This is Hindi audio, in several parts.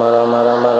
Mara, mara, mara.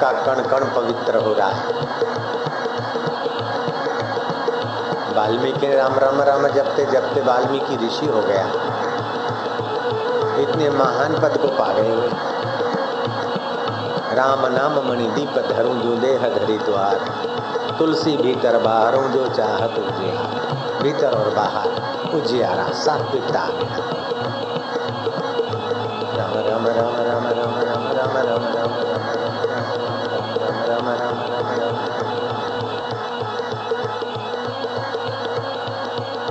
का कण कण पवित्र हो रहा है वाल्मीकि राम राम राम जपते जपते वाल्मीकि ऋषि हो गया। इतने महान पद को पा गए राम नाम मणि दीप धरू जो देह धरी द्वार। तुलसी भीतर बाहरों जो चाहत उजियार। भीतर और बाहर उजियारा सात्विकता।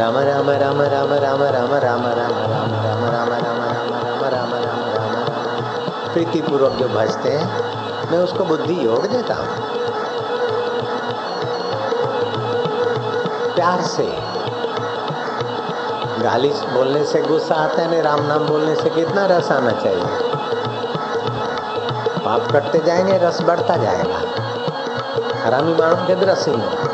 राम राम राम राम राम राम राम राम राम राम राम राम राम राम राम राम राम प्रीति पूर्वक जो भजते हैं मैं उसको बुद्धि योग देता हूँ प्यार से गाली बोलने से गुस्सा आता है नहीं राम नाम बोलने से कितना रस आना चाहिए पाप कटते जाएँगे रस बढ़ता जाएगा हरामी मानो के ही Ram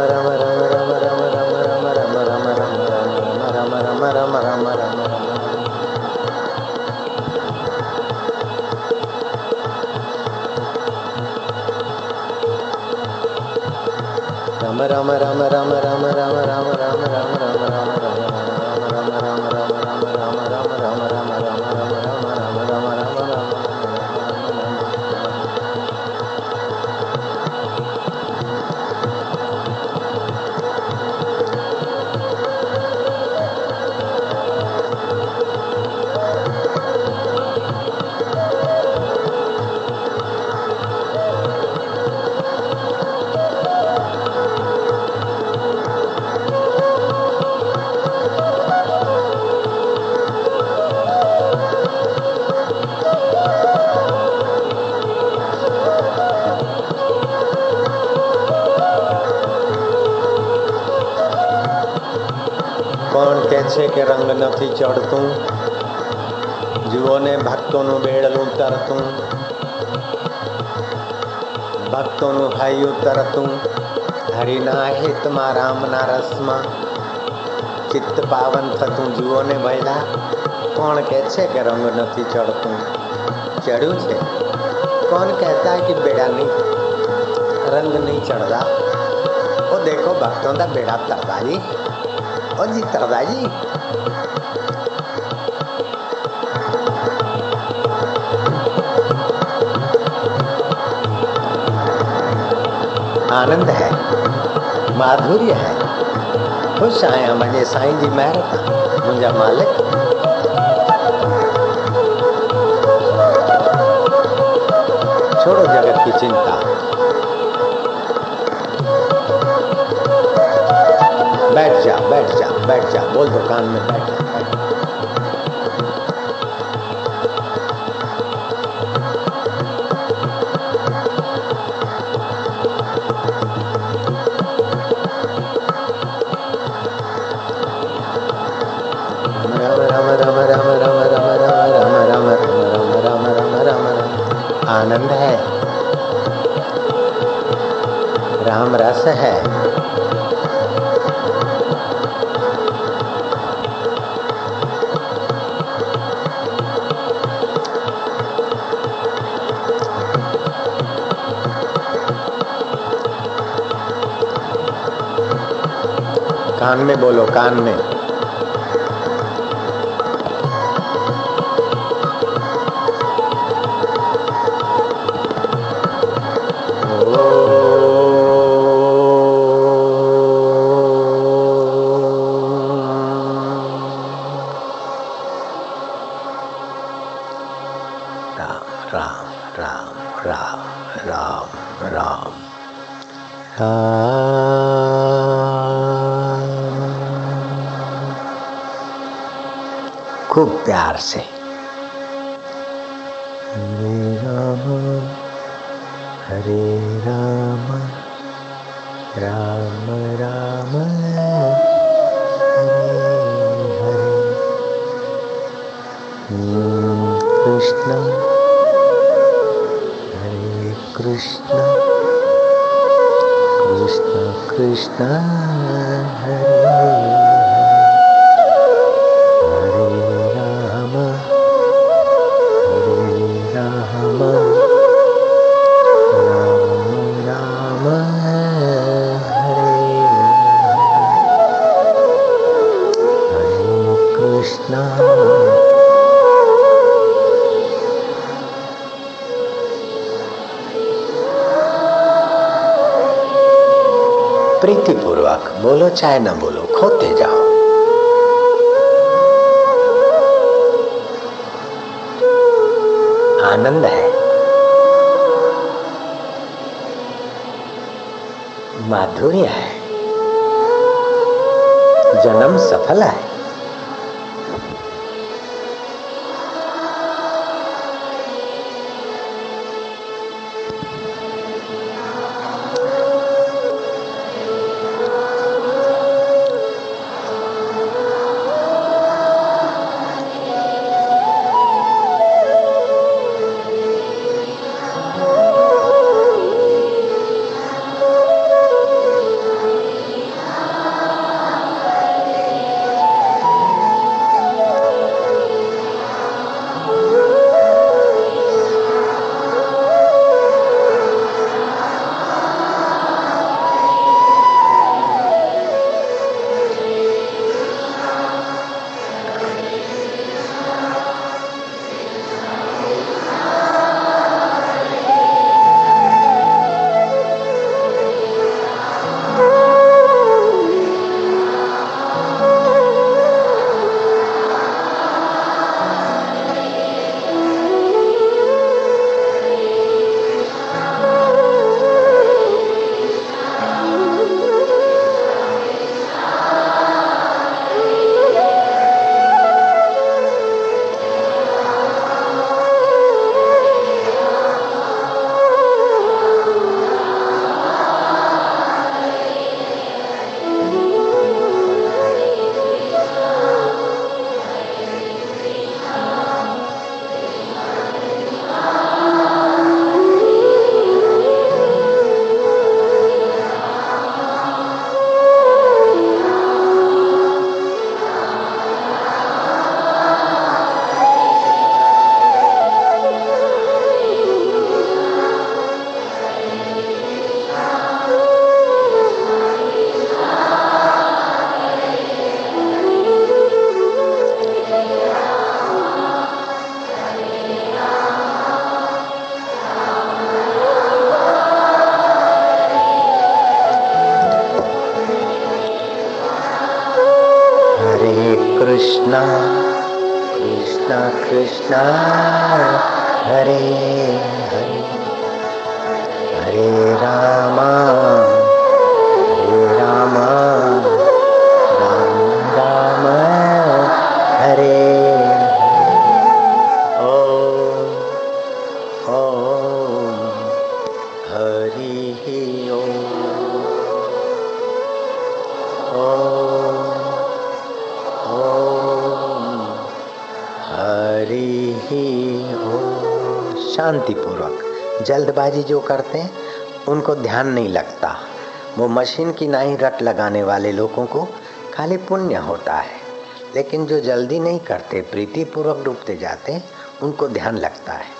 Rama Rama Rama Rama Rama Rama Rama Rama Rama Rama जैसे के रंग नहीं चढ़त जीवो ने भक्तों बेड़लू तरतू भक्तों भाइयो तरतू हरिना हित राम ना रसमा चित्त पावन थतू जीवो ने भैला कौन कहसे के रंग नहीं चढ़त चढ़ू छे कौन कहता है कि बेड़ा नहीं रंग नहीं चढ़ता वो देखो भक्तों का बेड़ा तरबाजी तरदा जी आनंद है, माधुर्य है, खुश आया मज़े साईं जी महर था मुंहिंजा मालिक। छोड़ो जगत की चिंता। बैठ जा बैठ जा। बैठ जा बोल दो कान में बैठ जा। आनंद है। राम रस है। कान में बोलो कान में। राम राम खूब प्यार से। हरे राम हरे राम राम राम हरे। हरे कृष्ण हरे कृष्ण। कृष्ण कृष्ण, हरे चाहे ना बोलो खोते जाओ। आनंद है। माधुर्य है। जन्म सफल है। कृष्णा कृष्णा कृष्णा हरे हरे हरे रामा। जल्दबाजी जो करते हैं उनको ध्यान नहीं लगता वो मशीन की नहीं रट लगाने वाले लोगों को खाली पुण्य होता है लेकिन जो जल्दी नहीं करते प्रीति पूर्वक डूबते जाते उनको ध्यान लगता है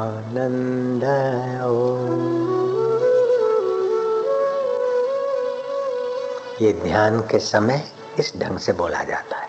आनंद ओ ये ध्यान के समय इस ढंग से बोला जाता है।